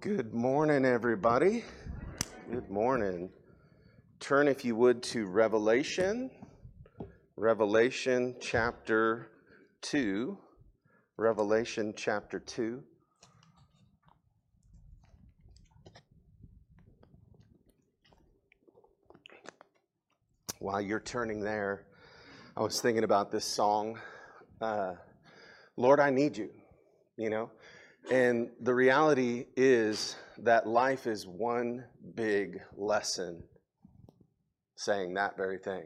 Good morning, everybody. Good morning. Turn, if you would, to Revelation. Revelation chapter 2. Revelation chapter 2. While you're turning there, I was thinking about this song, uh, Lord, I Need You. You know, and the reality is that life is one big lesson saying that very thing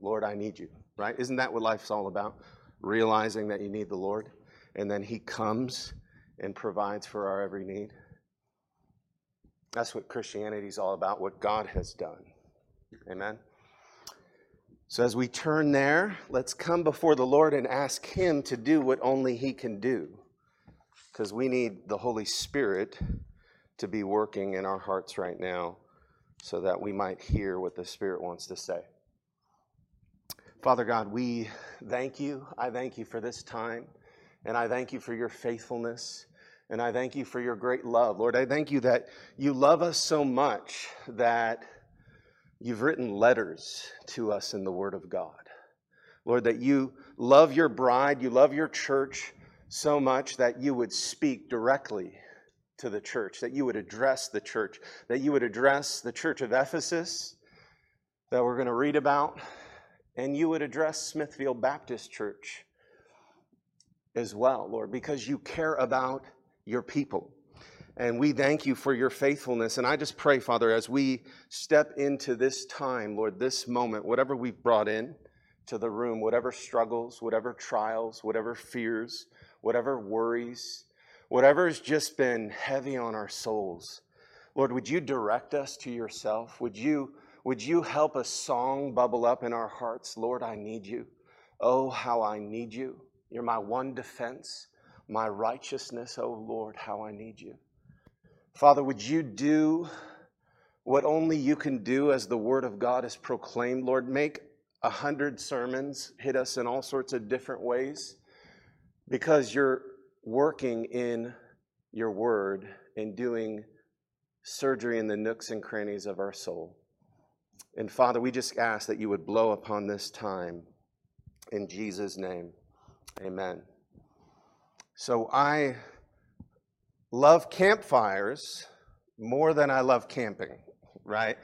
Lord, I need you, right? Isn't that what life's all about? Realizing that you need the Lord, and then He comes and provides for our every need. That's what Christianity is all about, what God has done. Amen. So, as we turn there, let's come before the Lord and ask Him to do what only He can do because we need the Holy Spirit to be working in our hearts right now so that we might hear what the Spirit wants to say. Father God, we thank you. I thank you for this time, and I thank you for your faithfulness, and I thank you for your great love. Lord, I thank you that you love us so much that you've written letters to us in the Word of God. Lord, that you love your bride, you love your church so much that you would speak directly to the church, that you would address the church, that you would address the church of Ephesus that we're going to read about, and you would address Smithfield Baptist Church as well, Lord, because you care about your people. And we thank you for your faithfulness. And I just pray, Father, as we step into this time, Lord, this moment, whatever we've brought in to the room, whatever struggles, whatever trials, whatever fears, whatever worries, whatever has just been heavy on our souls. Lord, would you direct us to yourself? Would you, would you help a song bubble up in our hearts? Lord, I need you. Oh, how I need you. You're my one defense, my righteousness. Oh, Lord, how I need you. Father, would you do what only you can do as the word of God is proclaimed? Lord, make a hundred sermons hit us in all sorts of different ways because you're working in your word and doing surgery in the nooks and crannies of our soul. And Father, we just ask that you would blow upon this time in Jesus' name. Amen. So I love campfires more than I love camping, right?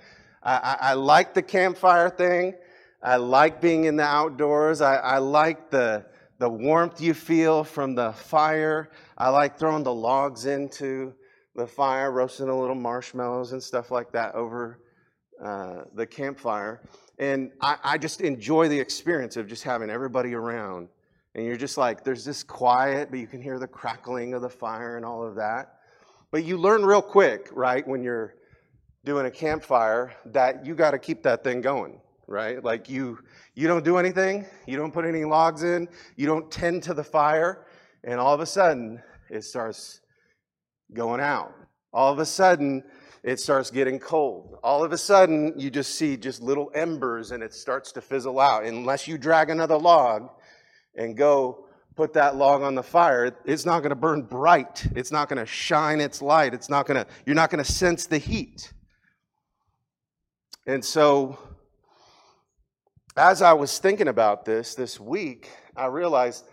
I, I, I like the campfire thing. I like being in the outdoors. I, I like the the warmth you feel from the fire. I like throwing the logs into the fire, roasting a little marshmallows and stuff like that over uh, the campfire. And I, I just enjoy the experience of just having everybody around. And you're just like, there's this quiet, but you can hear the crackling of the fire and all of that. But you learn real quick, right, when you're doing a campfire, that you got to keep that thing going right? Like you, you don't do anything, you don't put any logs in, you don't tend to the fire, and all of a sudden it starts going out. All of a sudden it starts getting cold. All of a sudden you just see just little embers and it starts to fizzle out. Unless you drag another log and go put that log on the fire, it's not going to burn bright. It's not going to shine its light. It's not going to, you're not going to sense the heat. And so as I was thinking about this this week, I realized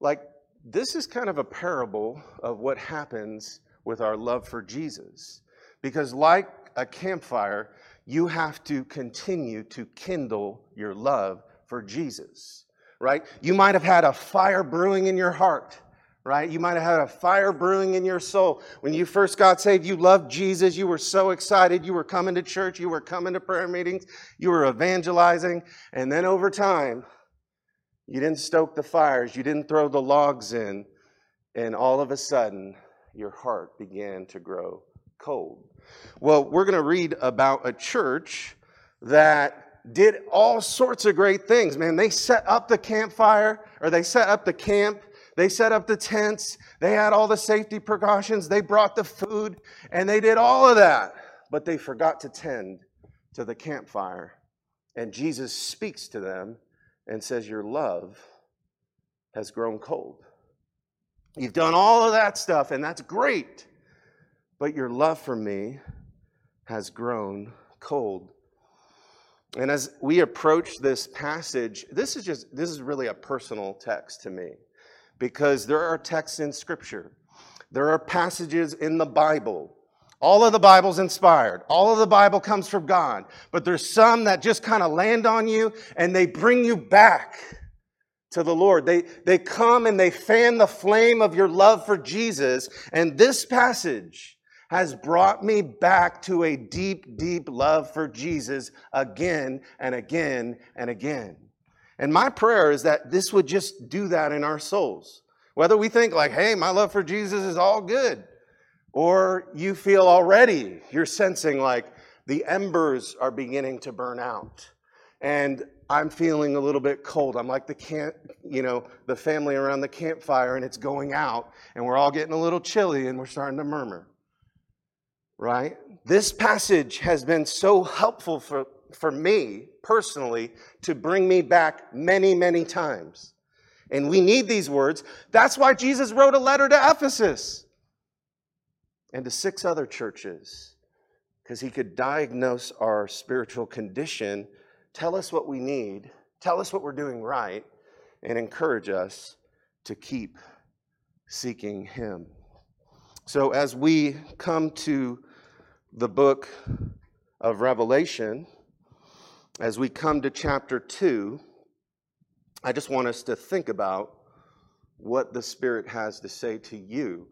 like this is kind of a parable of what happens with our love for Jesus. Because, like a campfire, you have to continue to kindle your love for Jesus, right? You might have had a fire brewing in your heart right? You might have had a fire brewing in your soul. When you first got saved, you loved Jesus. You were so excited. You were coming to church. You were coming to prayer meetings. You were evangelizing. And then over time, you didn't stoke the fires. You didn't throw the logs in. And all of a sudden, your heart began to grow cold. Well, we're going to read about a church that did all sorts of great things, man. They set up the campfire or they set up the camp they set up the tents, they had all the safety precautions, they brought the food, and they did all of that. But they forgot to tend to the campfire. And Jesus speaks to them and says, Your love has grown cold. You've done all of that stuff, and that's great. but your love for me has grown cold. And as we approach this passage, this is just this is really a personal text to me because there are texts in scripture. There are passages in the Bible. All of the Bible's inspired. All of the Bible comes from God. But there's some that just kind of land on you and they bring you back to the Lord. They, they come and they fan the flame of your love for Jesus. And this passage has brought me back to a deep, deep love for Jesus again and again and again. And my prayer is that this would just do that in our souls. Whether we think, like, hey, my love for Jesus is all good, or you feel already, you're sensing like the embers are beginning to burn out. And I'm feeling a little bit cold. I'm like the camp, you know, the family around the campfire and it's going out and we're all getting a little chilly and we're starting to murmur right? This passage has been so helpful for, for me personally to bring me back many, many times. And we need these words. That's why Jesus wrote a letter to Ephesus and to six other churches, because he could diagnose our spiritual condition, tell us what we need, tell us what we're doing right, and encourage us to keep seeking him. So, as we come to the book of Revelation, as we come to chapter 2, I just want us to think about what the Spirit has to say to you.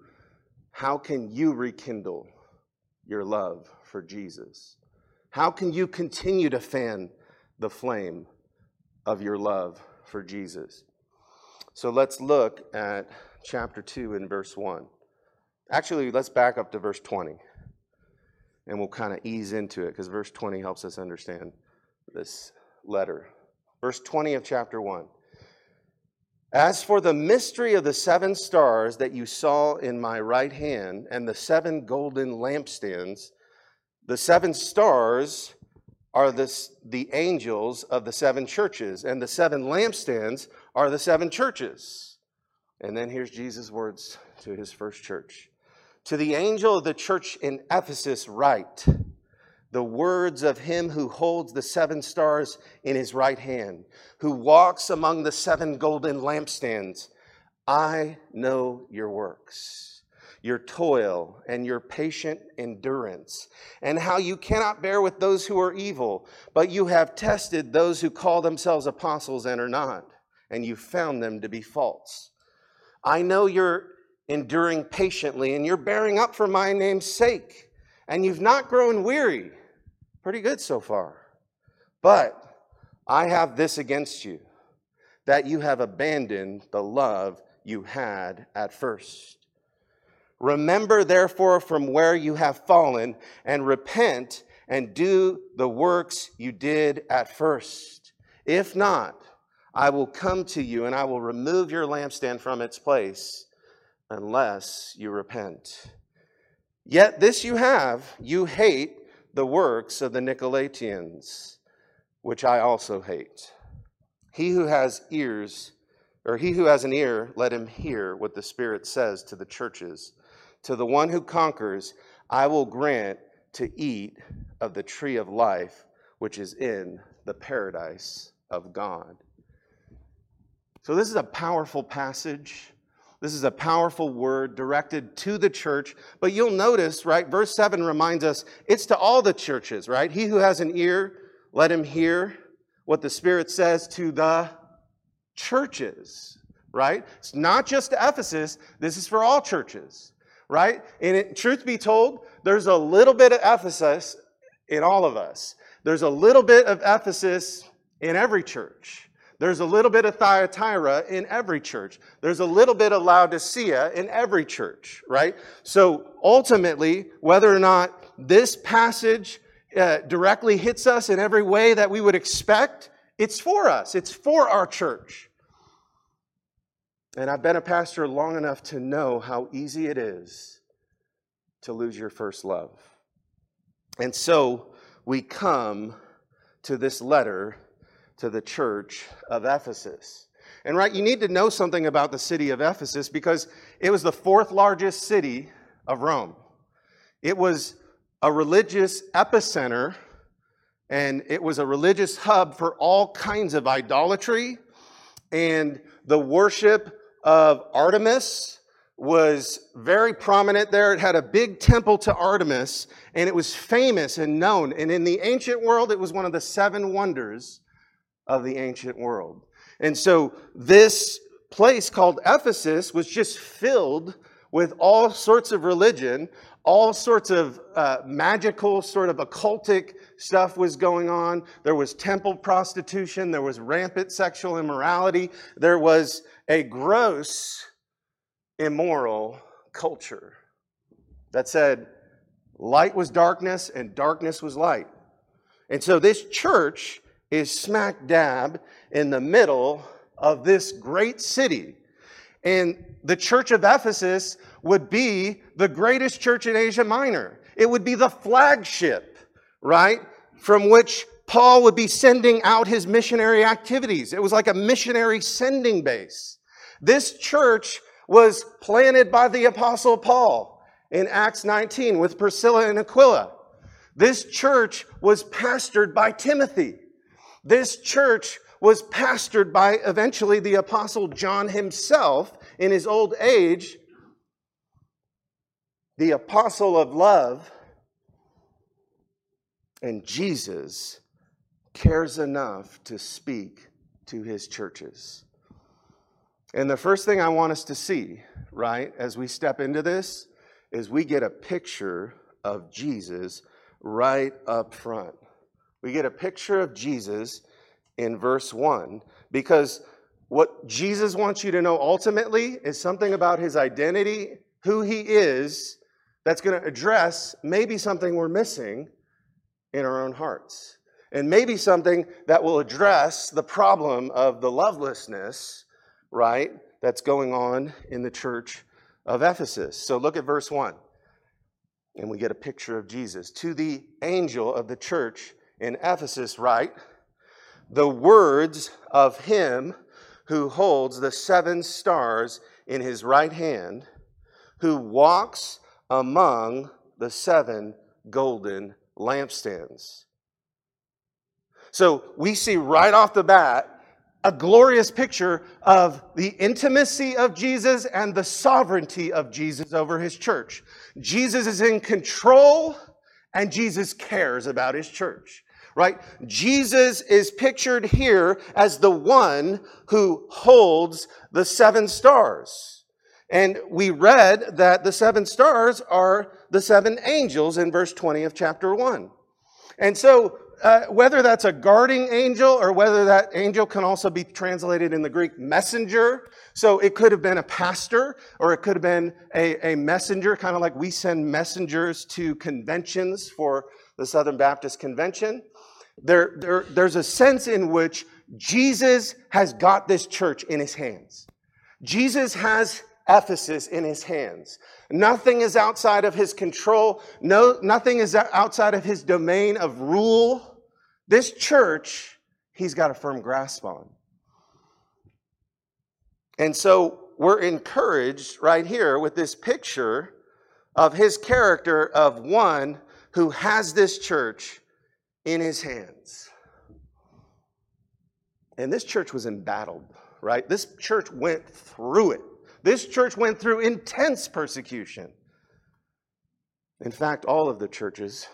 How can you rekindle your love for Jesus? How can you continue to fan the flame of your love for Jesus? So let's look at chapter 2 and verse 1. Actually, let's back up to verse 20 and we'll kind of ease into it because verse 20 helps us understand this letter. Verse 20 of chapter 1. As for the mystery of the seven stars that you saw in my right hand and the seven golden lampstands, the seven stars are this, the angels of the seven churches, and the seven lampstands are the seven churches. And then here's Jesus' words to his first church to the angel of the church in Ephesus, write the words of him who holds the seven stars in his right hand, who walks among the seven golden lampstands. I know your works, your toil, and your patient endurance, and how you cannot bear with those who are evil, but you have tested those who call themselves apostles and are not, and you found them to be false. I know you're enduring patiently, and you're bearing up for my name's sake, and you've not grown weary. Pretty good so far. But I have this against you that you have abandoned the love you had at first. Remember, therefore, from where you have fallen, and repent and do the works you did at first. If not, I will come to you and I will remove your lampstand from its place unless you repent. Yet this you have, you hate the works of the Nicolaitans, which I also hate. He who has ears, or he who has an ear, let him hear what the Spirit says to the churches. To the one who conquers, I will grant to eat of the tree of life, which is in the paradise of God. So, this is a powerful passage. This is a powerful word directed to the church. But you'll notice, right, verse 7 reminds us it's to all the churches, right? He who has an ear, let him hear what the Spirit says to the churches, right? It's not just to Ephesus, this is for all churches, right? And it, truth be told, there's a little bit of Ephesus in all of us. There's a little bit of Ephesus in every church. There's a little bit of Thyatira in every church. There's a little bit of Laodicea in every church, right? So ultimately, whether or not this passage uh, directly hits us in every way that we would expect, it's for us, it's for our church. And I've been a pastor long enough to know how easy it is to lose your first love. And so we come to this letter to the church of Ephesus. And right, you need to know something about the city of Ephesus because it was the fourth largest city of Rome. it was a religious epicenter and it was a religious hub for all kinds of idolatry and the worship of Artemis was very prominent there. It had a big temple to Artemis, and it was famous and known. And in the ancient world, it was one of the seven wonders of the ancient world. And so this place called Ephesus was just filled with all sorts of religion, all sorts of uh, magical, sort of occultic stuff was going on. There was temple prostitution, there was rampant sexual immorality, there was a gross immoral culture that said light was darkness and darkness was light. And so this church is smack dab in the middle of this great city. And the church of Ephesus would be the greatest church in Asia Minor. It would be the flagship, right? From which Paul would be sending out his missionary activities. It was like a missionary sending base. This church was planted by the Apostle Paul in Acts 19 with Priscilla and Aquila. This church was pastored by Timothy. This church was pastored by eventually the Apostle John himself in his old age, the Apostle of love. And Jesus cares enough to speak to his churches. And the first thing I want us to see, right, as we step into this, is we get a picture of Jesus right up front. We get a picture of Jesus in verse 1 because what Jesus wants you to know ultimately is something about his identity, who he is, that's going to address maybe something we're missing in our own hearts. And maybe something that will address the problem of the lovelessness right, that's going on in the church of Ephesus. So look at verse 1. And we get a picture of Jesus. To the angel of the church in Ephesus, write the words of him who holds the seven stars in his right hand, who walks among the seven golden lampstands. So we see right off the bat a glorious picture of the intimacy of Jesus and the sovereignty of Jesus over his church. Jesus is in control and Jesus cares about his church, right? Jesus is pictured here as the one who holds the seven stars. And we read that the seven stars are the seven angels in verse 20 of chapter 1. And so uh, whether that's a guarding angel or whether that angel can also be translated in the Greek messenger. So it could have been a pastor or it could have been a, a messenger, kind of like we send messengers to conventions for the Southern Baptist Convention. There, there, there's a sense in which Jesus has got this church in his hands. Jesus has Ephesus in his hands. Nothing is outside of his control. No, nothing is outside of his domain of rule. This church, he's got a firm grasp on. And so we're encouraged right here with this picture of his character of one who has this church in his hands. And this church was embattled, right? This church went through it. This church went through intense persecution. In fact, all of the churches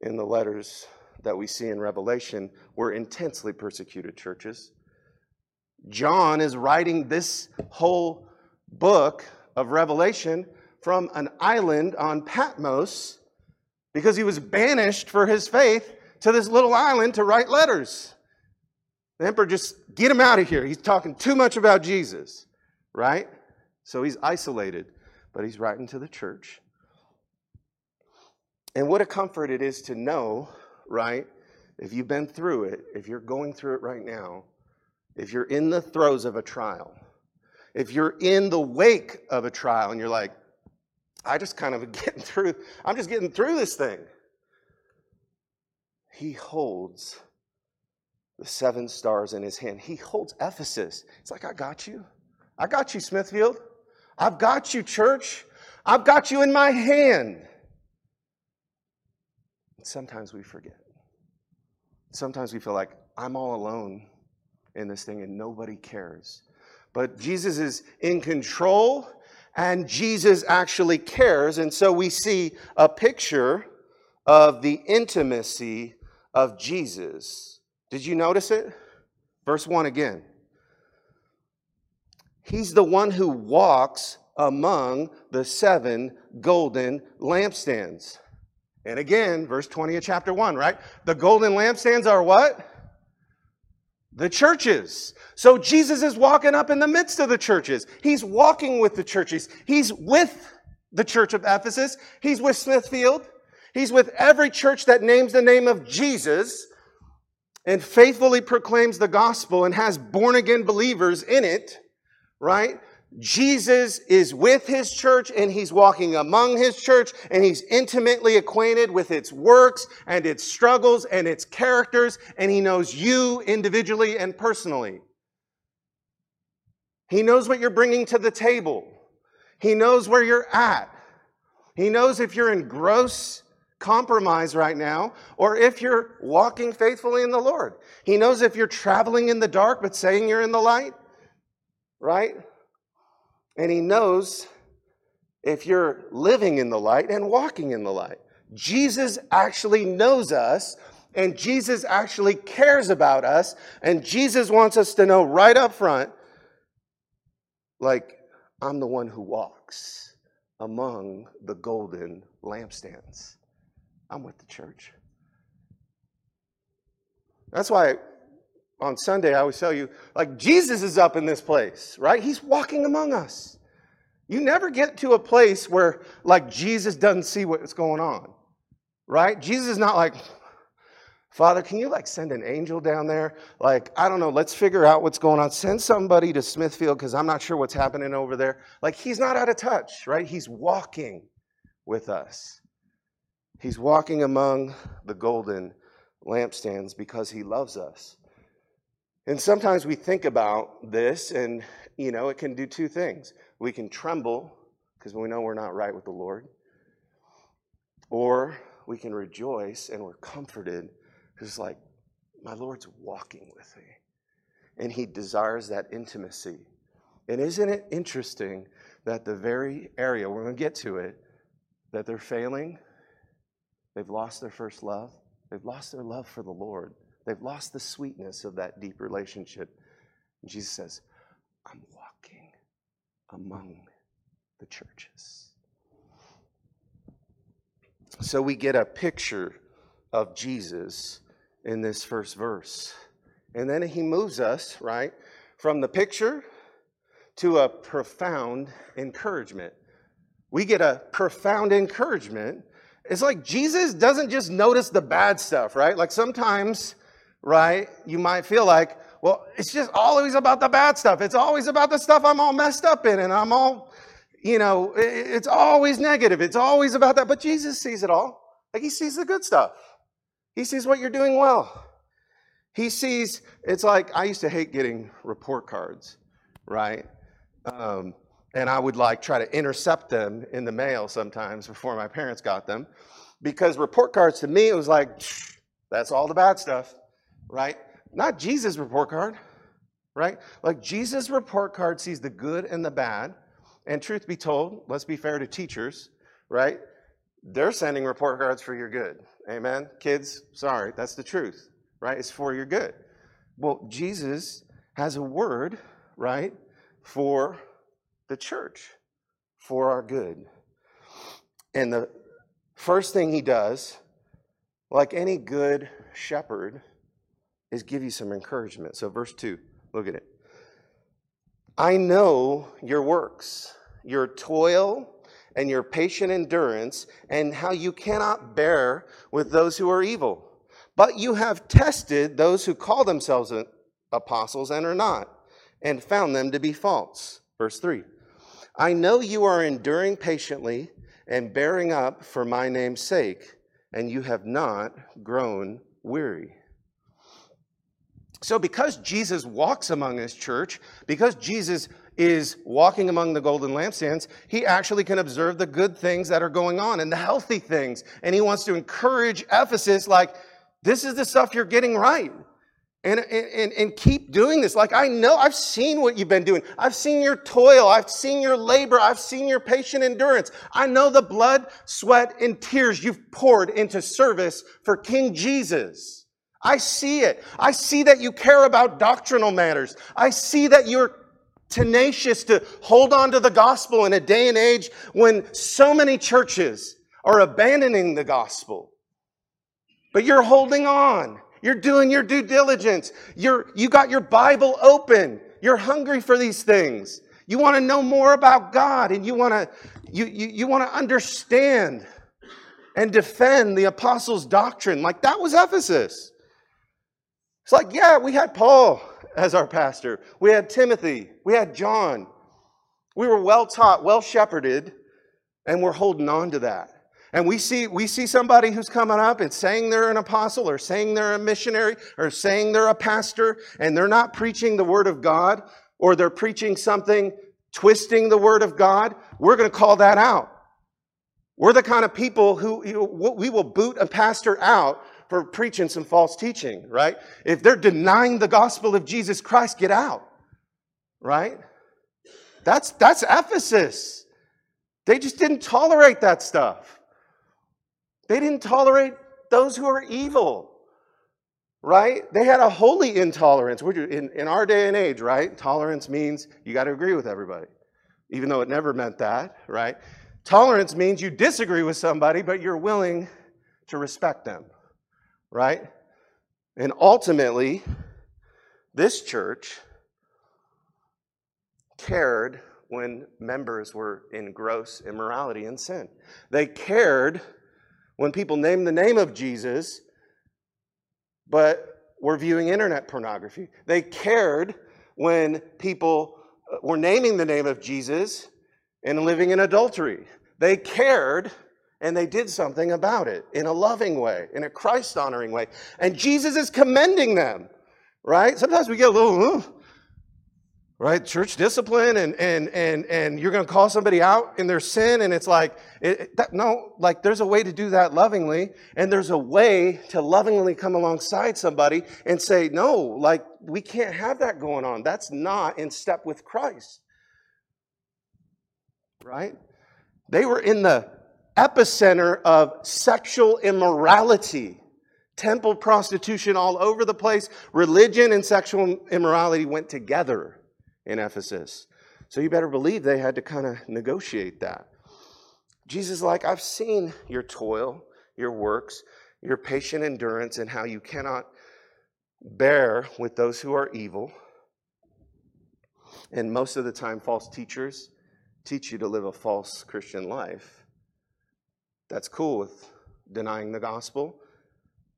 in the letters that we see in Revelation were intensely persecuted churches. John is writing this whole book of Revelation from an island on Patmos because he was banished for his faith to this little island to write letters. The emperor just get him out of here. He's talking too much about Jesus right? So he's isolated, but he's writing to the church. And what a comfort it is to know, right? If you've been through it, if you're going through it right now, if you're in the throes of a trial, if you're in the wake of a trial and you're like, I just kind of getting through, I'm just getting through this thing. He holds the seven stars in his hand. He holds Ephesus. It's like, I got you. I got you, Smithfield. I've got you, church. I've got you in my hand. sometimes we forget. Sometimes we feel like I'm all alone in this thing and nobody cares. But Jesus is in control and Jesus actually cares. And so we see a picture of the intimacy of Jesus. Did you notice it? Verse 1 again. He's the one who walks among the seven golden lampstands. And again, verse 20 of chapter 1, right? The golden lampstands are what? The churches. So Jesus is walking up in the midst of the churches. He's walking with the churches. He's with the church of Ephesus. He's with Smithfield. He's with every church that names the name of Jesus and faithfully proclaims the gospel and has born again believers in it, right? Jesus is with his church and he's walking among his church and he's intimately acquainted with its works and its struggles and its characters and he knows you individually and personally. He knows what you're bringing to the table. He knows where you're at. He knows if you're in gross compromise right now or if you're walking faithfully in the Lord. He knows if you're traveling in the dark but saying you're in the light, right? And He knows if you're living in the light and walking in the light. Jesus actually knows us, and Jesus actually cares about us, and Jesus wants us to know right up front like, I'm the one who walks among the golden lampstands. I'm with the church. That's why on Sunday, I always tell you, like, Jesus is up in this place, right? He's walking among us. You never get to a place where, like, Jesus doesn't see what's going on, right? Jesus is not like, Father, can you, like, send an angel down there? Like, I don't know, let's figure out what's going on. Send somebody to Smithfield because I'm not sure what's happening over there. Like, he's not out of touch, right? He's walking with us. He's walking among the golden lampstands because he loves us. And sometimes we think about this, and you know, it can do two things. We can tremble because we know we're not right with the Lord, or we can rejoice and we're comforted because, like, my Lord's walking with me, and He desires that intimacy. And isn't it interesting that the very area, we're going to get to it, that they're failing, they've lost their first love, they've lost their love for the Lord. They've lost the sweetness of that deep relationship. And Jesus says, I'm walking among the churches. So we get a picture of Jesus in this first verse. And then he moves us, right, from the picture to a profound encouragement. We get a profound encouragement. It's like Jesus doesn't just notice the bad stuff, right? Like sometimes right? You might feel like, well, it's just always about the bad stuff. It's always about the stuff I'm all messed up in and I'm all, you know, it's always negative. It's always about that. But Jesus sees it all. Like he sees the good stuff. He sees what you're doing well. He sees, it's like, I used to hate getting report cards, right? Um, and I would like try to intercept them in the mail sometimes before my parents got them. Because report cards to me, it was like, that's all the bad stuff right? Not Jesus' report card, right? Like Jesus' report card sees the good and the bad. And truth be told, let's be fair to teachers, right? They're sending report cards for your good. Amen? Kids, sorry, that's the truth, right? It's for your good. Well, Jesus has a word, right, for the church, for our good. And the first thing he does, like any good shepherd, is give you some encouragement. So, verse 2, look at it. I know your works, your toil, and your patient endurance, and how you cannot bear with those who are evil. But you have tested those who call themselves apostles and are not, and found them to be false. Verse 3 I know you are enduring patiently and bearing up for my name's sake, and you have not grown weary. So, because Jesus walks among his church, because Jesus is walking among the golden lampstands, he actually can observe the good things that are going on and the healthy things. And he wants to encourage Ephesus, like, this is the stuff you're getting right. And, and, and keep doing this. Like, I know, I've seen what you've been doing. I've seen your toil. I've seen your labor. I've seen your patient endurance. I know the blood, sweat, and tears you've poured into service for King Jesus. I see it. I see that you care about doctrinal matters. I see that you're tenacious to hold on to the gospel in a day and age when so many churches are abandoning the gospel. But you're holding on. You're doing your due diligence. You're, you got your Bible open. You're hungry for these things. You want to know more about God and you want to, you, you, you want to understand and defend the apostles' doctrine. Like that was Ephesus. It's like, yeah, we had Paul as our pastor. We had Timothy. We had John. We were well taught, well shepherded, and we're holding on to that. And we see, we see somebody who's coming up and saying they're an apostle or saying they're a missionary or saying they're a pastor and they're not preaching the word of God or they're preaching something twisting the word of God. We're going to call that out. We're the kind of people who you know, we will boot a pastor out for preaching some false teaching, right? If they're denying the gospel of Jesus Christ, get out, right? That's, that's Ephesus. They just didn't tolerate that stuff. They didn't tolerate those who are evil, right? They had a holy intolerance. In, in our day and age, right? Tolerance means you got to agree with everybody, even though it never meant that, right? Tolerance means you disagree with somebody, but you're willing to respect them right? And ultimately, this church cared when members were in gross immorality and sin. They cared when people named the name of Jesus, but were viewing internet pornography. They cared when people uh, were naming the name of Jesus and living in adultery. They cared and they did something about it in a loving way, in a Christ honoring way. And Jesus is commending them, right? Sometimes we get a little, right? Church discipline, and, and, and, and you're going to call somebody out in their sin, and it's like, it, that, no, like there's a way to do that lovingly, and there's a way to lovingly come alongside somebody and say, no, like we can't have that going on. That's not in step with Christ, right? They were in the epicenter of sexual immorality. Temple prostitution all over the place. Religion and sexual immorality went together in Ephesus. So you better believe they had to kind of negotiate that. Jesus like, I've seen your toil, your works, your patient endurance, and how you cannot bear with those who are evil. And most of the time, false teachers teach you to live a false Christian life. That's cool with denying the gospel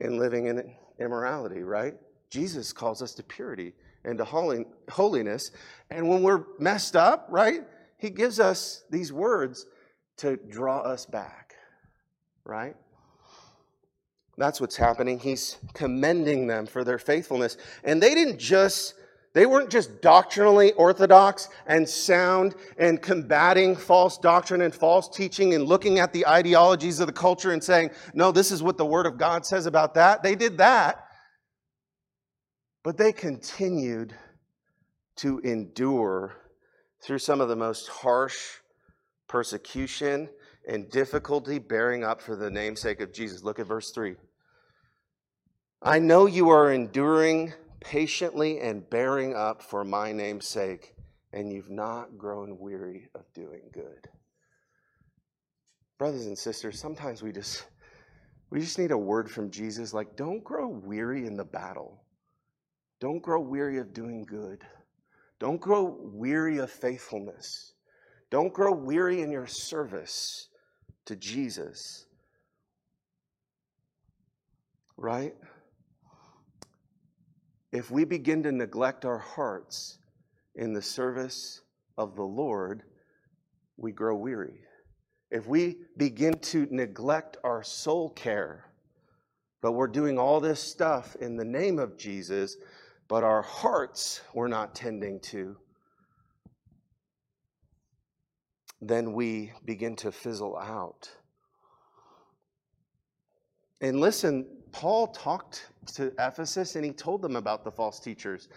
and living in immorality, right? Jesus calls us to purity and to holiness. And when we're messed up, right, he gives us these words to draw us back, right? That's what's happening. He's commending them for their faithfulness. And they didn't just they weren't just doctrinally orthodox and sound and combating false doctrine and false teaching and looking at the ideologies of the culture and saying, no, this is what the Word of God says about that. They did that. But they continued to endure through some of the most harsh persecution and difficulty bearing up for the namesake of Jesus. Look at verse 3. I know you are enduring patiently and bearing up for my name's sake, and you've not grown weary of doing good. Brothers and sisters, sometimes we just we just need a word from Jesus like don't grow weary in the battle. Don't grow weary of doing good. Don't grow weary of faithfulness. Don't grow weary in your service to Jesus. Right? If we begin to neglect our hearts in the service of the Lord, we grow weary. If we begin to neglect our soul care, but we're doing all this stuff in the name of Jesus, but our hearts we're not tending to, then we begin to fizzle out. And listen, Paul talked to Ephesus and he told them about the false teachers.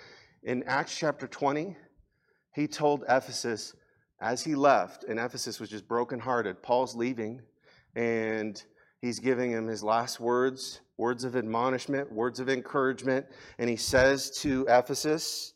In Acts chapter 20, he told Ephesus as he left, and Ephesus was just brokenhearted. Paul's leaving, and he's giving him his last words words of admonishment, words of encouragement. And he says to Ephesus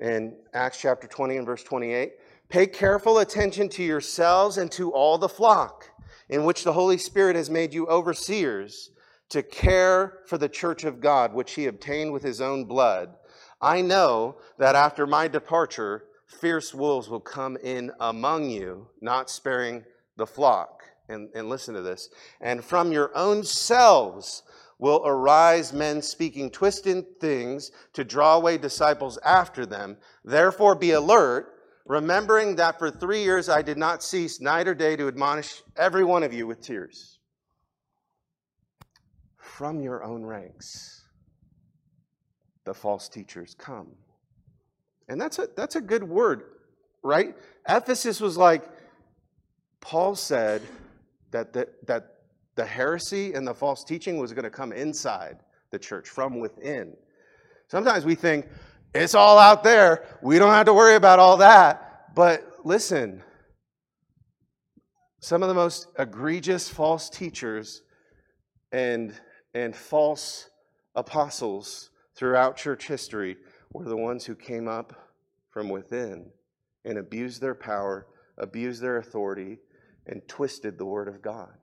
in Acts chapter 20 and verse 28 Pay careful attention to yourselves and to all the flock in which the Holy Spirit has made you overseers to care for the church of God, which he obtained with his own blood. I know that after my departure, fierce wolves will come in among you, not sparing the flock. And, and listen to this. And from your own selves will arise men speaking twisted things to draw away disciples after them. Therefore, be alert, remembering that for three years I did not cease night or day to admonish every one of you with tears. From your own ranks, the false teachers come. And that's a, that's a good word, right? Ephesus was like, Paul said that the, that the heresy and the false teaching was going to come inside the church from within. Sometimes we think it's all out there. We don't have to worry about all that. But listen, some of the most egregious false teachers and, and false apostles throughout church history were the ones who came up from within and abused their power, abused their authority, and twisted the word of God.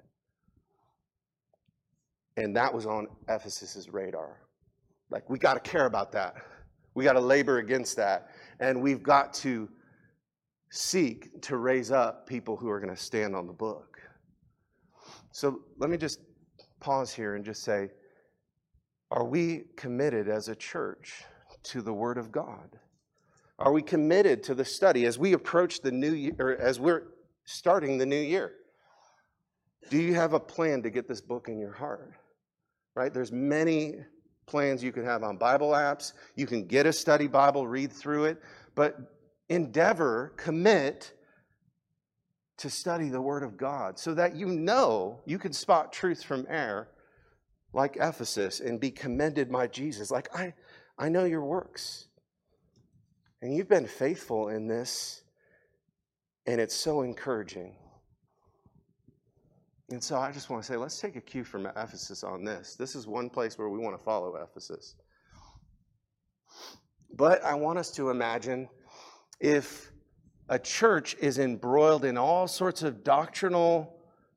And that was on Ephesus's radar. Like, we got to care about that. We got to labor against that. And we've got to seek to raise up people who are going to stand on the book. So let me just pause here and just say are we committed as a church to the Word of God? Are we committed to the study as we approach the new year, or as we're starting the new year? Do you have a plan to get this book in your heart? right? There's many plans you can have on Bible apps. You can get a study Bible, read through it, but endeavor, commit to study the Word of God so that you know you can spot truth from error like Ephesus and be commended by Jesus. Like, I, I know your works. And you've been faithful in this, and it's so encouraging. And so I just want to say, let's take a cue from Ephesus on this. This is one place where we want to follow Ephesus. But I want us to imagine if a church is embroiled in all sorts of doctrinal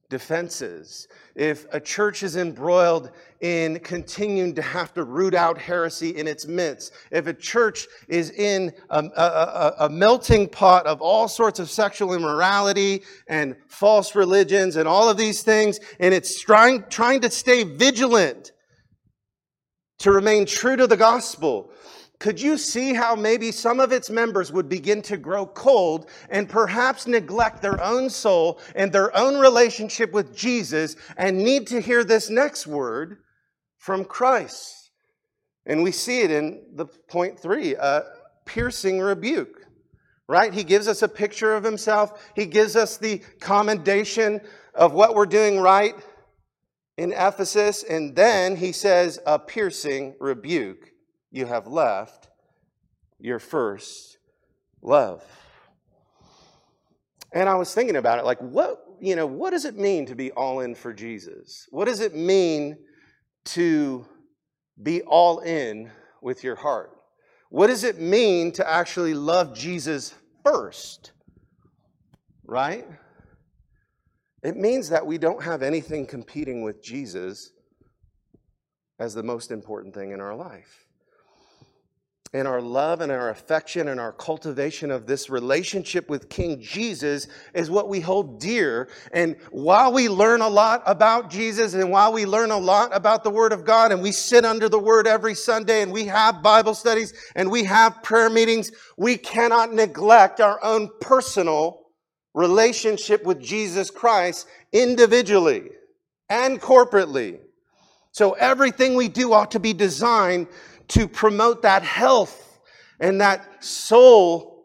defenses, if a church is embroiled in continuing to have to root out heresy in its midst, if a church is in a, a, a, melting pot of all sorts of sexual immorality and false religions and all of these things, and it's trying, trying to stay vigilant to remain true to the gospel, could you see how maybe some of its members would begin to grow cold and perhaps neglect their own soul and their own relationship with Jesus and need to hear this next word from Christ? And we see it in the point three a piercing rebuke, right? He gives us a picture of himself, he gives us the commendation of what we're doing right in Ephesus, and then he says a piercing rebuke you have left your first love. And I was thinking about it like, what, you know, what does it mean to be all in for Jesus? What does it mean to be all in with your heart? What does it mean to actually love Jesus first? Right? It means that we don't have anything competing with Jesus as the most important thing in our life and our love and our affection and our cultivation of this relationship with King Jesus is what we hold dear. And while we learn a lot about Jesus and while we learn a lot about the Word of God and we sit under the Word every Sunday and we have Bible studies and we have prayer meetings, we cannot neglect our own personal relationship with Jesus Christ individually and corporately. So everything we do ought to be designed to promote that health and that soul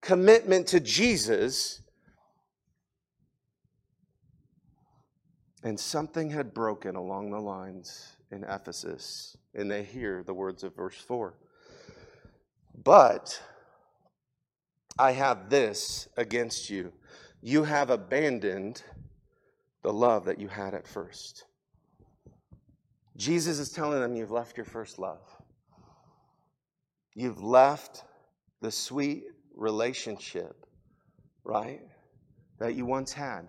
commitment to Jesus. And something had broken along the lines in Ephesus, and they hear the words of verse 4. But I have this against you you have abandoned the love that you had at first. Jesus is telling them you've left your first love. You've left the sweet relationship, right, that you once had.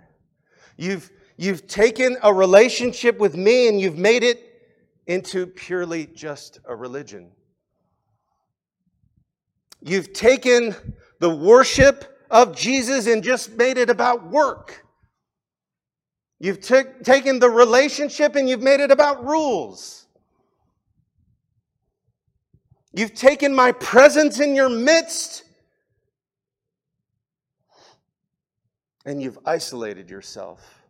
You've, you've taken a relationship with me and you've made it into purely just a religion. You've taken the worship of Jesus and just made it about work. You've t- taken the relationship and you've made it about rules. You've taken my presence in your midst and you've isolated yourself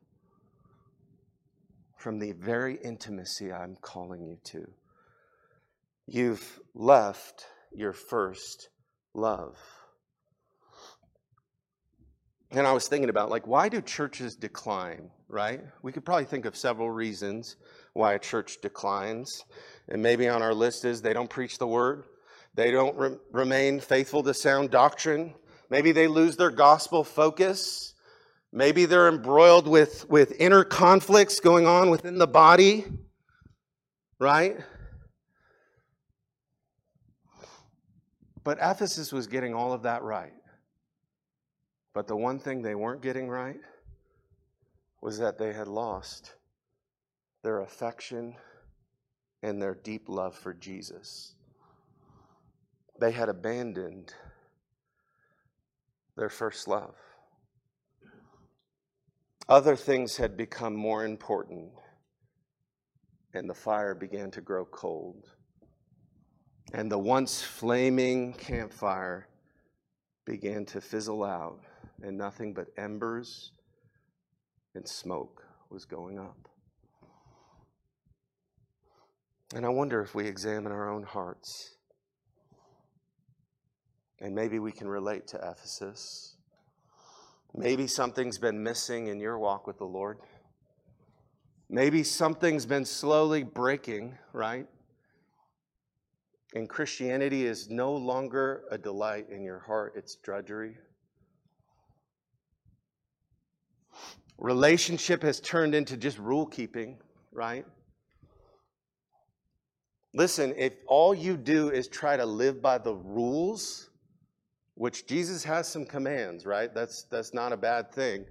from the very intimacy I'm calling you to. You've left your first love. And I was thinking about, like, why do churches decline, right? We could probably think of several reasons why a church declines. And maybe on our list is they don't preach the word, they don't re- remain faithful to sound doctrine, maybe they lose their gospel focus. Maybe they're embroiled with, with inner conflicts going on within the body, right? But Ephesus was getting all of that right. But the one thing they weren't getting right was that they had lost their affection and their deep love for Jesus. They had abandoned their first love. Other things had become more important, and the fire began to grow cold. And the once flaming campfire began to fizzle out and nothing but embers and smoke was going up. And I wonder if we examine our own hearts. And maybe we can relate to Ephesus. Maybe something's been missing in your walk with the Lord. Maybe something's been slowly breaking, right? And Christianity is no longer a delight in your heart, it's drudgery. Relationship has turned into just rule keeping, right? Listen, if all you do is try to live by the rules, which Jesus has some commands, right? That's that's not a bad thing.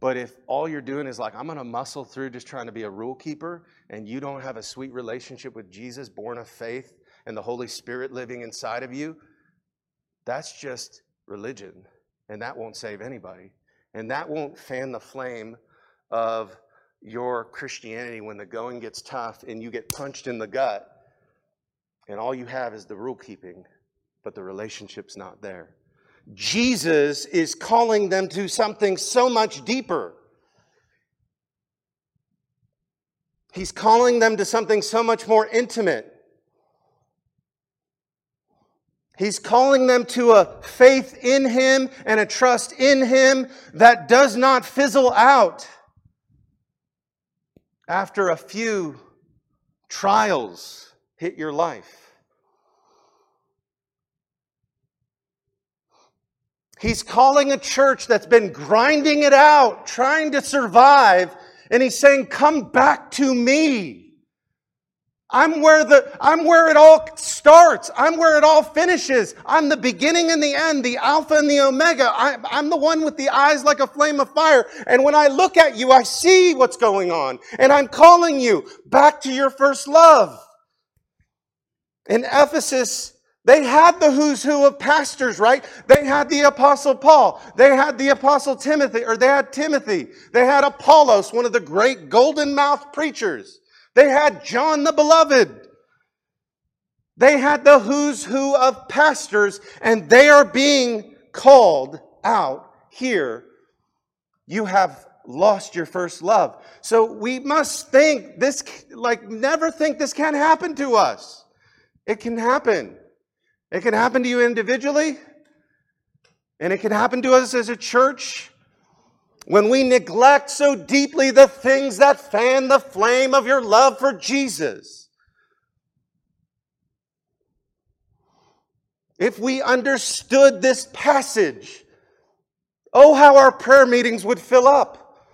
But if all you're doing is like, I'm going to muscle through just trying to be a rule keeper, and you don't have a sweet relationship with Jesus, born of faith, and the Holy Spirit living inside of you, that's just religion. And that won't save anybody. And that won't fan the flame of your Christianity when the going gets tough and you get punched in the gut and all you have is the rule keeping, but the relationship's not there. Jesus is calling them to something so much deeper. He's calling them to something so much more intimate. He's calling them to a faith in Him and a trust in Him that does not fizzle out after a few trials hit your life. He's calling a church that's been grinding it out, trying to survive, and he's saying, Come back to me. I'm where the I'm where it all starts. I'm where it all finishes. I'm the beginning and the end, the alpha and the omega. I, I'm the one with the eyes like a flame of fire. And when I look at you, I see what's going on. And I'm calling you back to your first love. In Ephesus, they had the who's who of pastors, right? They had the apostle Paul. They had the apostle Timothy, or they had Timothy. They had Apollos, one of the great golden mouth preachers. They had John the Beloved. They had the who's who of pastors, and they are being called out here. You have lost your first love. So we must think this, like, never think this can't happen to us. It can happen. It can happen to you individually, and it can happen to us as a church. when we neglect so deeply the things that fan the flame of your love for Jesus. If we understood this passage, oh, how our prayer meetings would fill up.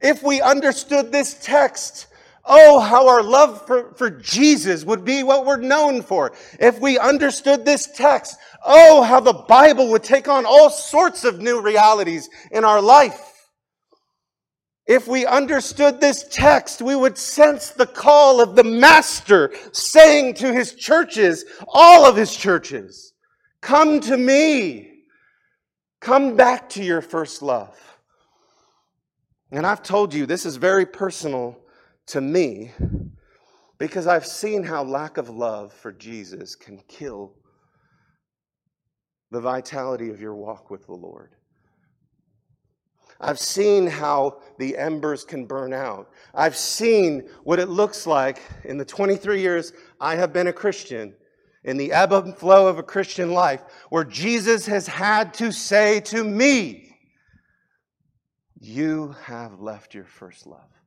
If we understood this text, oh, how our love for, for Jesus would be what we're known for. If we understood this text, oh, how the Bible would take on all sorts of new realities in our life. If we understood this text, we would sense the call of the Master saying to his churches, all of his churches, Come to me. Come back to your first love. And I've told you this is very personal to me because I've seen how lack of love for Jesus can kill the vitality of your walk with the Lord. I've seen how the embers can burn out. I've seen what it looks like in the 23 years I have been a Christian, in the ebb and flow of a Christian life, where Jesus has had to say to me, You have left your first love.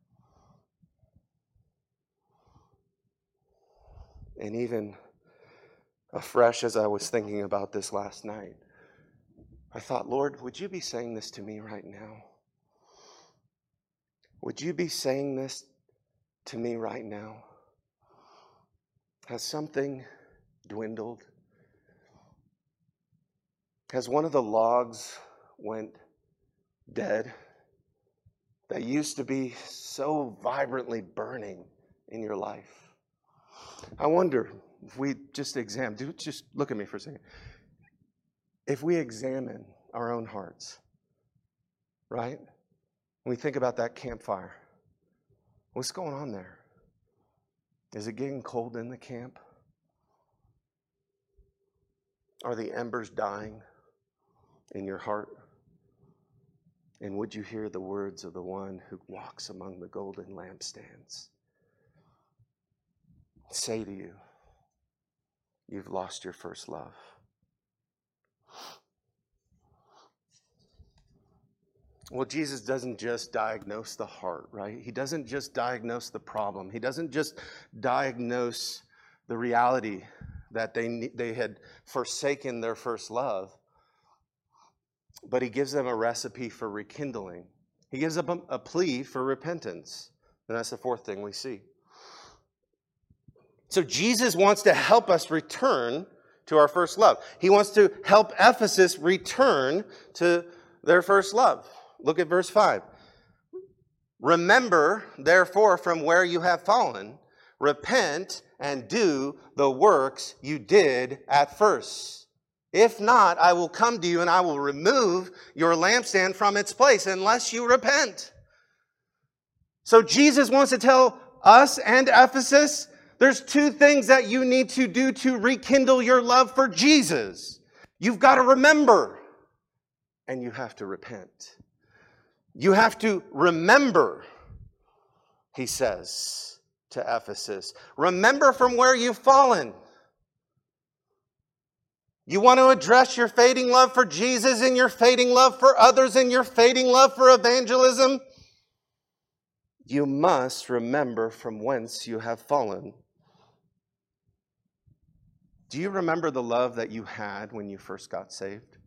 And even afresh as I was thinking about this last night, I thought, Lord, would you be saying this to me right now? Would you be saying this to me right now? Has something dwindled? Has one of the logs went dead that used to be so vibrantly burning in your life? I wonder if we just examine, just look at me for a second if we examine our own hearts, right? When we think about that campfire, what's going on there? Is it getting cold in the camp? Are the embers dying in your heart? And would you hear the words of the one who walks among the golden lampstands say to you, You've lost your first love? Well, Jesus doesn't just diagnose the heart, right? He doesn't just diagnose the problem. He doesn't just diagnose the reality that they, they had forsaken their first love, but he gives them a recipe for rekindling. He gives them a, a plea for repentance. And that's the fourth thing we see. So Jesus wants to help us return to our first love. He wants to help Ephesus return to their first love. Look at verse 5. Remember, therefore, from where you have fallen, repent and do the works you did at first. If not, I will come to you and I will remove your lampstand from its place unless you repent. So Jesus wants to tell us and Ephesus there's two things that you need to do to rekindle your love for Jesus. You've got to remember and you have to repent. You have to remember, he says to Ephesus. Remember from where you've fallen. You want to address your fading love for Jesus and your fading love for others and your fading love for evangelism? You must remember from whence you have fallen. Do you remember the love that you had when you first got saved?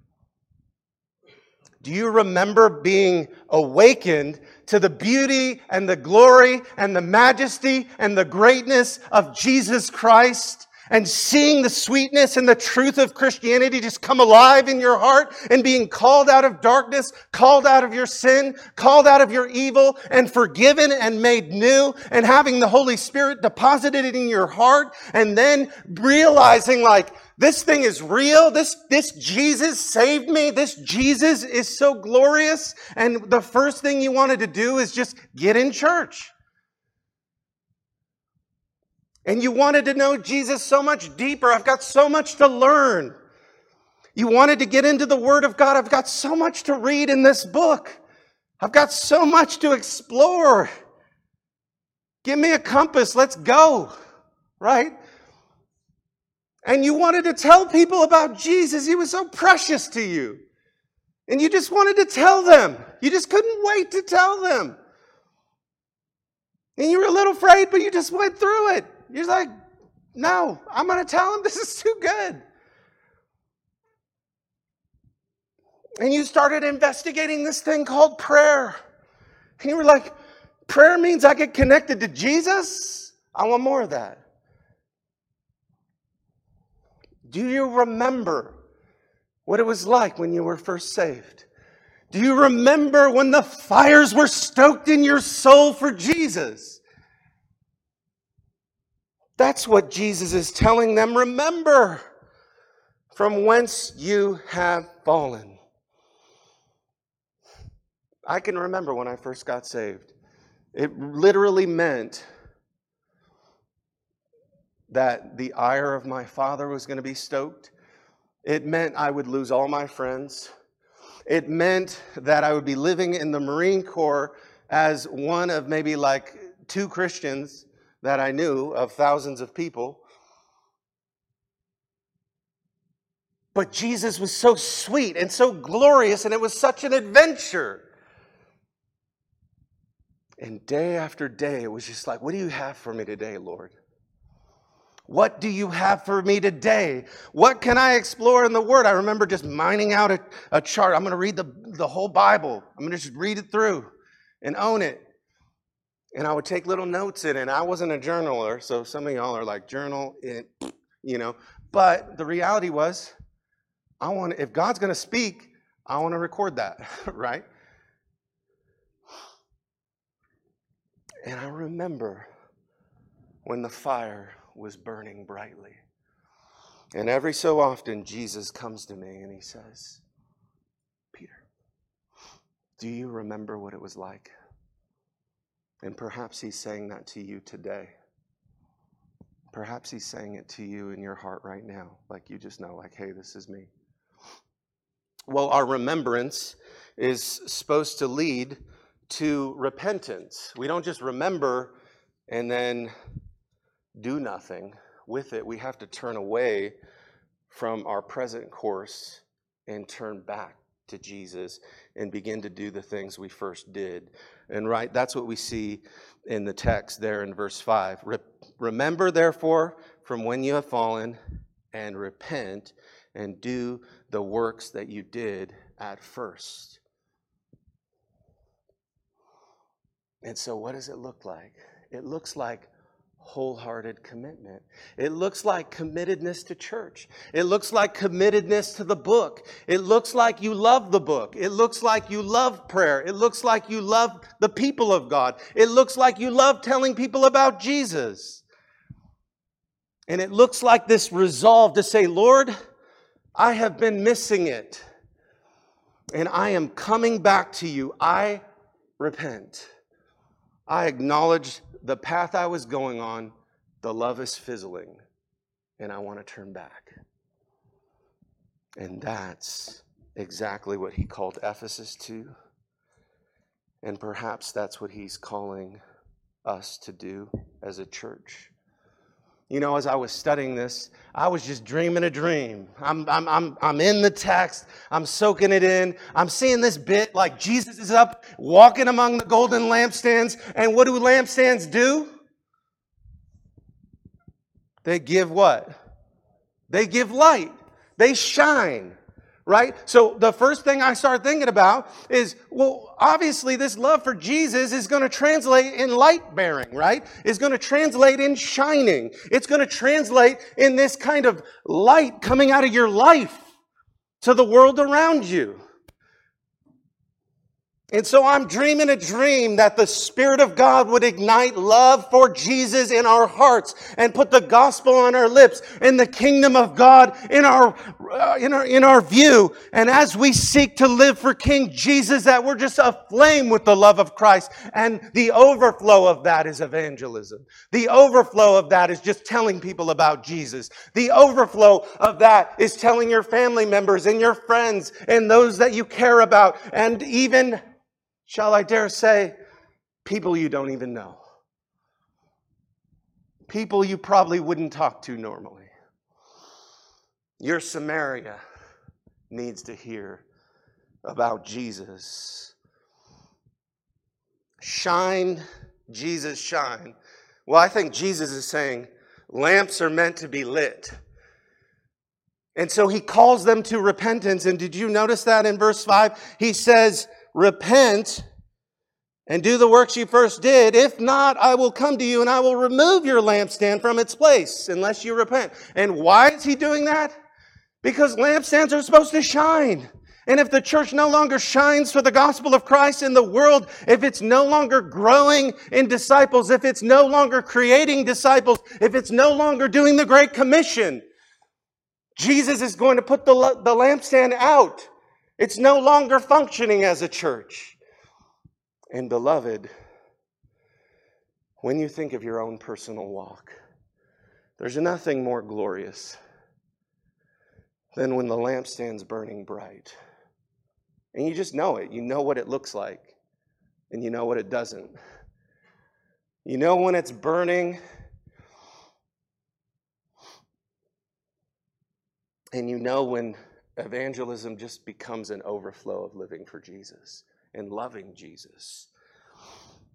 Do you remember being awakened to the beauty and the glory and the majesty and the greatness of Jesus Christ? And seeing the sweetness and the truth of Christianity just come alive in your heart and being called out of darkness, called out of your sin, called out of your evil, and forgiven and made new, and having the Holy Spirit deposited in your heart, and then realizing like, this thing is real. This, this Jesus saved me. This Jesus is so glorious. And the first thing you wanted to do is just get in church. And you wanted to know Jesus so much deeper. I've got so much to learn. You wanted to get into the Word of God. I've got so much to read in this book. I've got so much to explore. Give me a compass. Let's go. Right? and you wanted to tell people about Jesus. He was so precious to you. And you just wanted to tell them. You just couldn't wait to tell them. And you were a little afraid, but you just went through it. You're like, no, I'm going to tell him this is too good. And you started investigating this thing called prayer. And you were like, prayer means I get connected to Jesus? I want more of that. Do you remember what it was like when you were first saved? Do you remember when the fires were stoked in your soul for Jesus? That's what Jesus is telling them. Remember from whence you have fallen. I can remember when I first got saved. It literally meant that the ire of my father was going to be stoked. It meant I would lose all my friends. It meant that I would be living in the Marine Corps as one of maybe like two Christians that I knew of thousands of people. But Jesus was so sweet and so glorious, and it was such an adventure. And day after day, it was just like, What do you have for me today, Lord? What do you have for me today? What can I explore in the Word? I remember just mining out a, a chart. I'm going to read the, the whole Bible, I'm going to just read it through and own it. And I would take little notes in it. I wasn't a journaler, so some of y'all are like, journal it, you know. But the reality was, I want if God's going to speak, I want to record that, right? And I remember when the fire was burning brightly. And every so often, Jesus comes to me and he says, Peter, do you remember what it was like? And perhaps he's saying that to you today. Perhaps he's saying it to you in your heart right now, like you just know, like, hey, this is me. Well, our remembrance is supposed to lead to repentance. We don't just remember and then do nothing with it. We have to turn away from our present course and turn back to Jesus and begin to do the things we first did. And right, that's what we see in the text there in verse 5. Re- Remember, therefore, from when you have fallen, and repent and do the works that you did at first. And so, what does it look like? It looks like wholehearted commitment. It looks like committedness to church. It looks like committedness to the book. It looks like you love the book. It looks like you love prayer. It looks like you love the people of God. It looks like you love telling people about Jesus. And it looks like this resolve to say, Lord, I have been missing it. And I am coming back to you. I repent. I acknowledge the path I was going on, the love is fizzling, and I want to turn back. And that's exactly what he called Ephesus to. And perhaps that's what he's calling us to do as a church. You know, as I was studying this, I was just dreaming a dream. I'm, I'm, I'm, I'm in the text, I'm soaking it in. I'm seeing this bit like Jesus is up walking among the golden lampstands. And what do lampstands do? They give what? They give light, they shine right? So the first thing I start thinking about is, well, obviously this love for Jesus is going to translate in light bearing, right? Is going to translate in shining. It's going to translate in this kind of light coming out of your life to the world around you. And so I'm dreaming a dream that the Spirit of God would ignite love for Jesus in our hearts and put the gospel on our lips and the kingdom of God in our, Uh, in our, in our view. And as we seek to live for King Jesus, that we're just aflame with the love of Christ. And the overflow of that is evangelism. The overflow of that is just telling people about Jesus. The overflow of that is telling your family members and your friends and those that you care about and even shall I dare say, people you don't even know. People you probably wouldn't talk to normally. Your Samaria needs to hear about Jesus. Shine, Jesus, shine. Well, I think Jesus is saying lamps are meant to be lit. And so he calls them to repentance. And did you notice that in verse 5? He says, Repent and do the works you first did. If not, I will come to you and I will remove your lampstand from its place unless you repent. And why is he doing that? Because lampstands are supposed to shine. And if the church no longer shines for the gospel of Christ in the world, if it's no longer growing in disciples, if it's no longer creating disciples, if it's no longer doing the Great Commission, Jesus is going to put the, the lampstand out. It's no longer functioning as a church. And beloved, when you think of your own personal walk, there's nothing more glorious than when the lampstand's burning bright. And you just know it. You know what it looks like, and you know what it doesn't. You know when it's burning And you know when evangelism just becomes an overflow of living for Jesus and loving Jesus.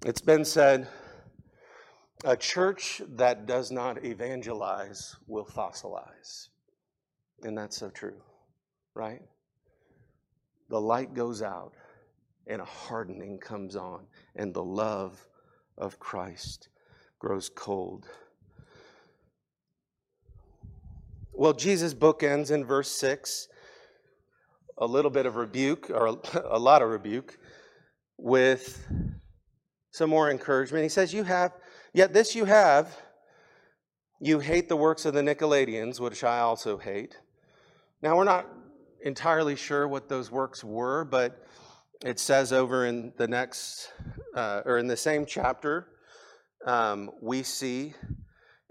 It's been said a church that does not evangelize will fossilize. And that's so true, right? The light goes out and a hardening comes on, and the love of Christ grows cold. Well, Jesus bookends in verse 6 a little bit of rebuke, or a lot of rebuke, with some more encouragement. He says, You have, yet this you have, you hate the works of the Nicolaitans, which I also hate. Now, we're not entirely sure what those works were, but it says over in the next, uh, or in the same chapter, um, we see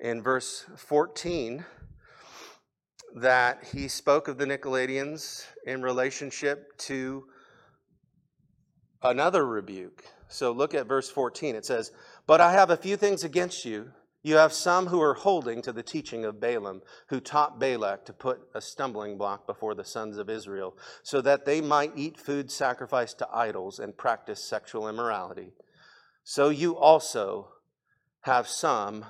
in verse 14 that he spoke of the Nicolaitans in relationship to another rebuke. So look at verse 14. It says, But I have a few things against you. You have some who are holding to the teaching of Balaam, who taught Balak to put a stumbling block before the sons of Israel, so that they might eat food sacrificed to idols and practice sexual immorality. So you also have some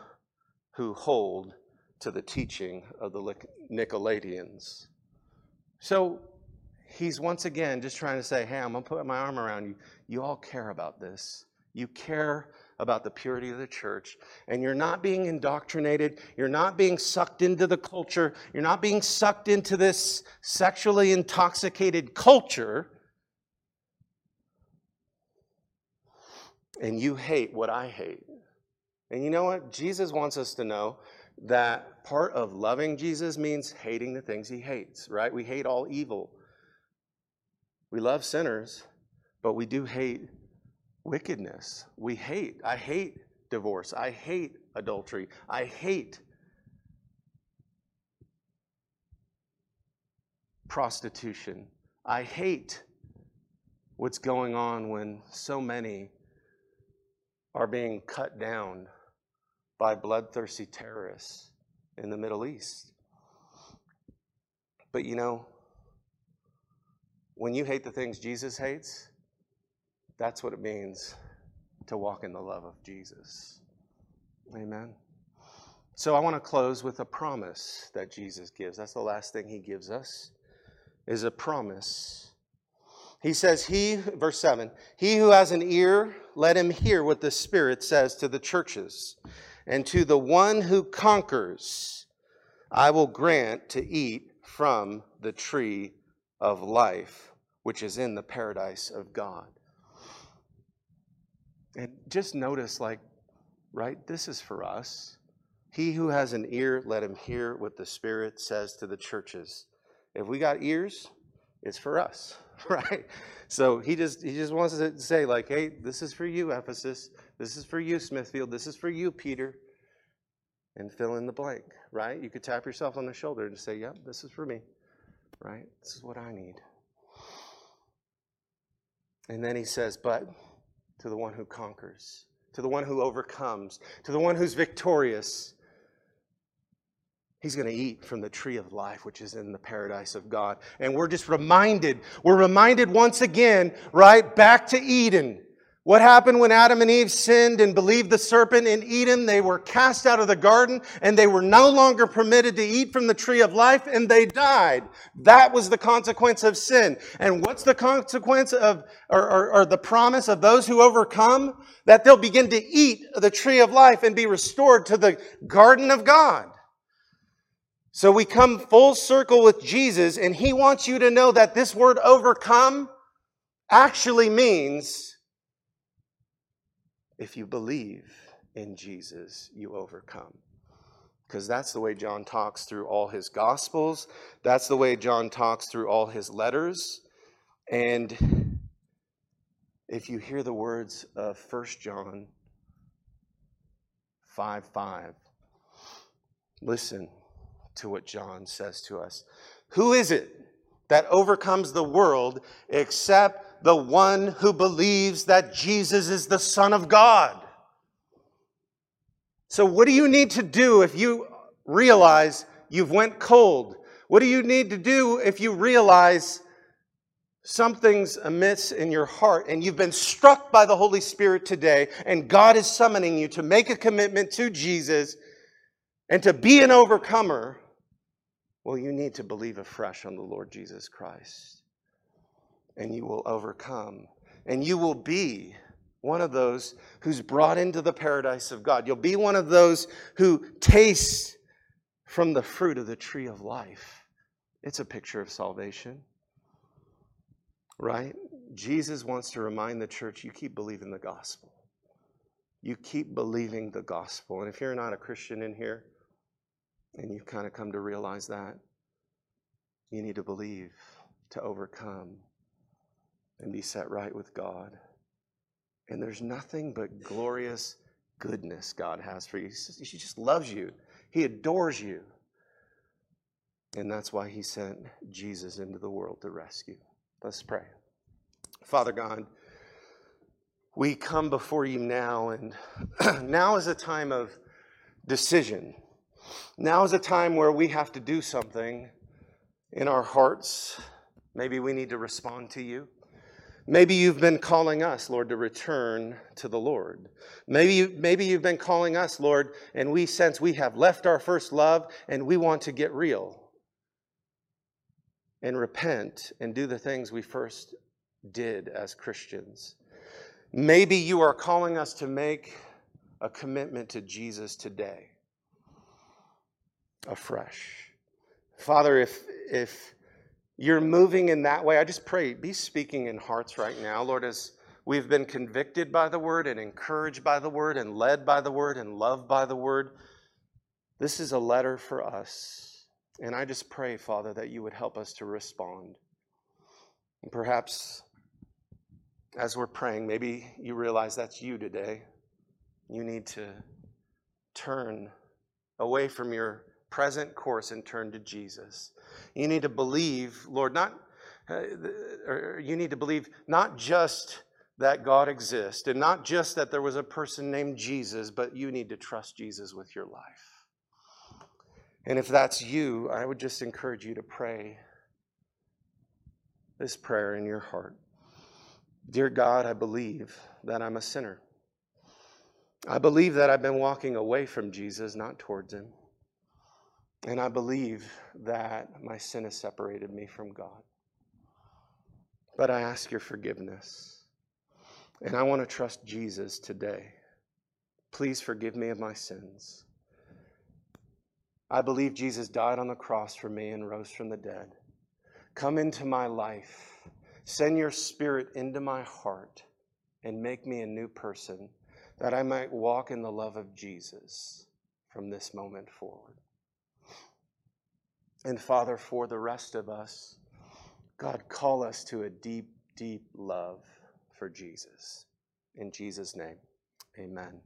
who hold to the teaching of the Nicolaitans. So he's once again just trying to say, hey, I'm going to put my arm around you. You all care about this. You care about the purity of the church, and you're not being indoctrinated. You're not being sucked into the culture. You're not being sucked into this sexually intoxicated culture. And you hate what I hate. And you know what? Jesus wants us to know that part of loving Jesus means hating the things he hates, right? We hate all evil. We love sinners, but we do hate wickedness. We hate, I hate divorce. I hate adultery. I hate prostitution. I hate what's going on when so many are being cut down by bloodthirsty terrorists in the Middle East. But you know, when you hate the things Jesus hates, that's what it means to walk in the love of Jesus. Amen. So I want to close with a promise that Jesus gives. That's the last thing he gives us is a promise. He says, He, verse 7, he who has an ear, let him hear what the Spirit says to the churches. And to the one who conquers, I will grant to eat from the tree of life, which is in the paradise of God. And just notice, like, right, this is for us. He who has an ear, let him hear what the Spirit says to the churches. If we got ears, it's for us, right? So he just he just wants to say, like, hey, this is for you, Ephesus. This is for you, Smithfield. This is for you, Peter. And fill in the blank, right? You could tap yourself on the shoulder and say, yep, this is for me, right? This is what I need. And then he says, but to the one who conquers, to the one who overcomes, to the one who's victorious, He's going to eat from the tree of life, which is in the paradise of God. And we're just reminded, we're reminded once again, right, back to Eden. What happened when Adam and Eve sinned and believed the serpent in Eden? They were cast out of the garden and they were no longer permitted to eat from the tree of life and they died. That was the consequence of sin. And what's the consequence of, or, or, or the promise of those who overcome? That they'll begin to eat the tree of life and be restored to the garden of God. So we come full circle with Jesus, and he wants you to know that this word overcome actually means if you believe in Jesus, you overcome. Because that's the way John talks through all his gospels. That's the way John talks through all his letters. And if you hear the words of 1 John 5 5, listen to what John says to us. Who is it that overcomes the world except the one who believes that Jesus is the Son of God? So what do you need to do if you realize you've went cold? What do you need to do if you realize something's amiss in your heart and you've been struck by the Holy Spirit today and God is summoning you to make a commitment to Jesus and to be an overcomer? Well, you need to believe afresh on the Lord Jesus Christ, and you will overcome, and you will be one of those who's brought into the paradise of God. You'll be one of those who tastes from the fruit of the tree of life. It's a picture of salvation, right? Jesus wants to remind the church you keep believing the gospel. You keep believing the gospel. And if you're not a Christian in here, and you've kind of come to realize that, you need to believe to overcome and be set right with God. And there's nothing but glorious goodness God has for you. He just loves you, He adores you. And that's why He sent Jesus into the world to rescue. Let's pray. Father God, we come before you now, and now is a time of decision. Now is a time where we have to do something in our hearts. Maybe we need to respond to you. Maybe you've been calling us, Lord, to return to the Lord. Maybe, maybe you've been calling us, Lord, and we sense we have left our first love and we want to get real and repent and do the things we first did as Christians. Maybe you are calling us to make a commitment to Jesus today afresh. Father, if, if you're moving in that way, I just pray, be speaking in hearts right now, Lord, as we've been convicted by the word and encouraged by the word and led by the word and loved by the word. This is a letter for us. And I just pray, Father, that you would help us to respond. And perhaps as we're praying, maybe you realize that's you today. You need to turn away from your present course and turn to Jesus. You need to believe, Lord, not, uh, or you need to believe not just that God exists and not just that there was a person named Jesus, but you need to trust Jesus with your life. And if that's you, I would just encourage you to pray this prayer in your heart Dear God, I believe that I'm a sinner. I believe that I've been walking away from Jesus, not towards him. And I believe that my sin has separated me from God. But I ask your forgiveness. And I want to trust Jesus today. Please forgive me of my sins. I believe Jesus died on the cross for me and rose from the dead. Come into my life. Send your spirit into my heart and make me a new person that I might walk in the love of Jesus from this moment forward. And Father, for the rest of us, God, call us to a deep, deep love for Jesus. In Jesus' name, amen.